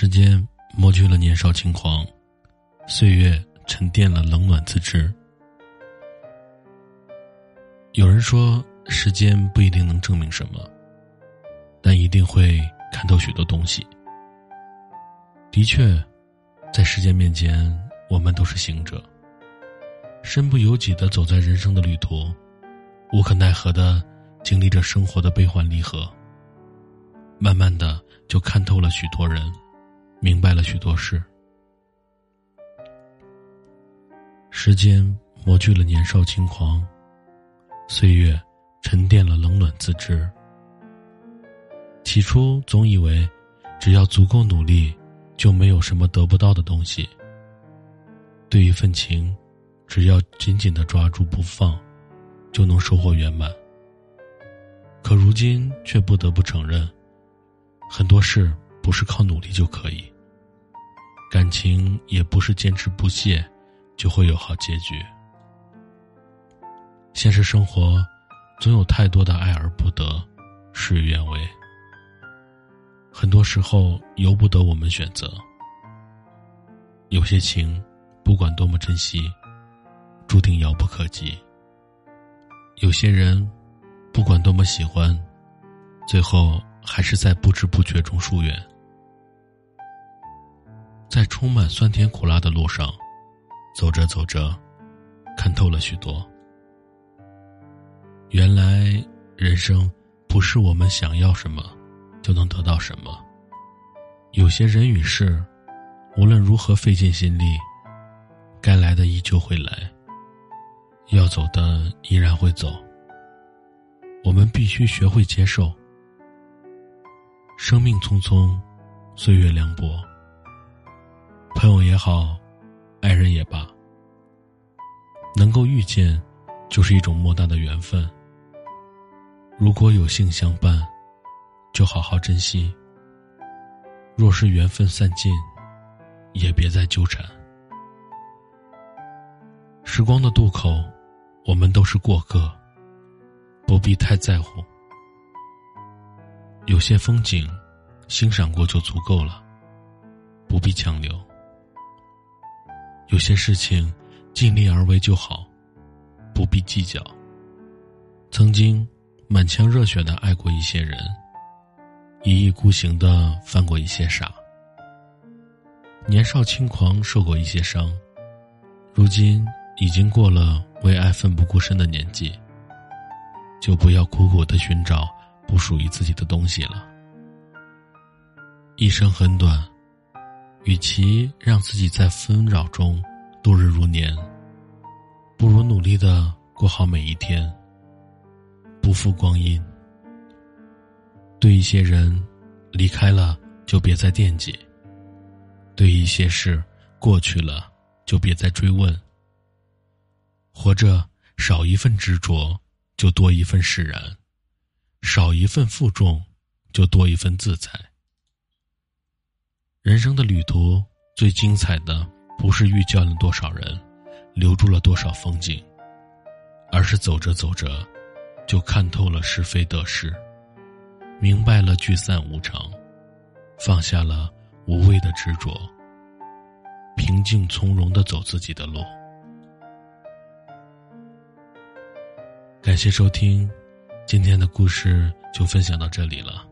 时间磨去了年少轻狂，岁月沉淀了冷暖自知。有人说，时间不一定能证明什么，但一定会看透许多东西。的确，在时间面前，我们都是行者，身不由己的走在人生的旅途，无可奈何的经历着生活的悲欢离合。慢慢的，就看透了许多人。明白了许多事，时间磨去了年少轻狂，岁月沉淀了冷暖自知。起初总以为，只要足够努力，就没有什么得不到的东西。对一份情，只要紧紧的抓住不放，就能收获圆满。可如今却不得不承认，很多事。不是靠努力就可以，感情也不是坚持不懈就会有好结局。现实生活总有太多的爱而不得，事与愿违。很多时候由不得我们选择。有些情，不管多么珍惜，注定遥不可及；有些人，不管多么喜欢，最后还是在不知不觉中疏远。在充满酸甜苦辣的路上，走着走着，看透了许多。原来人生不是我们想要什么就能得到什么。有些人与事，无论如何费尽心力，该来的依旧会来，要走的依然会走。我们必须学会接受。生命匆匆，岁月凉薄。朋友也好，爱人也罢，能够遇见，就是一种莫大的缘分。如果有幸相伴，就好好珍惜；若是缘分散尽，也别再纠缠。时光的渡口，我们都是过客，不必太在乎。有些风景，欣赏过就足够了，不必强留。有些事情，尽力而为就好，不必计较。曾经满腔热血的爱过一些人，一意孤行的犯过一些傻，年少轻狂受过一些伤，如今已经过了为爱奋不顾身的年纪，就不要苦苦的寻找不属于自己的东西了。一生很短。与其让自己在纷扰中度日如年，不如努力的过好每一天，不负光阴。对一些人，离开了就别再惦记；对一些事，过去了就别再追问。活着少一份执着，就多一份释然；少一份负重，就多一份自在。人生的旅途最精彩的，不是遇见了多少人，留住了多少风景，而是走着走着，就看透了是非得失，明白了聚散无常，放下了无谓的执着，平静从容的走自己的路。感谢收听，今天的故事就分享到这里了。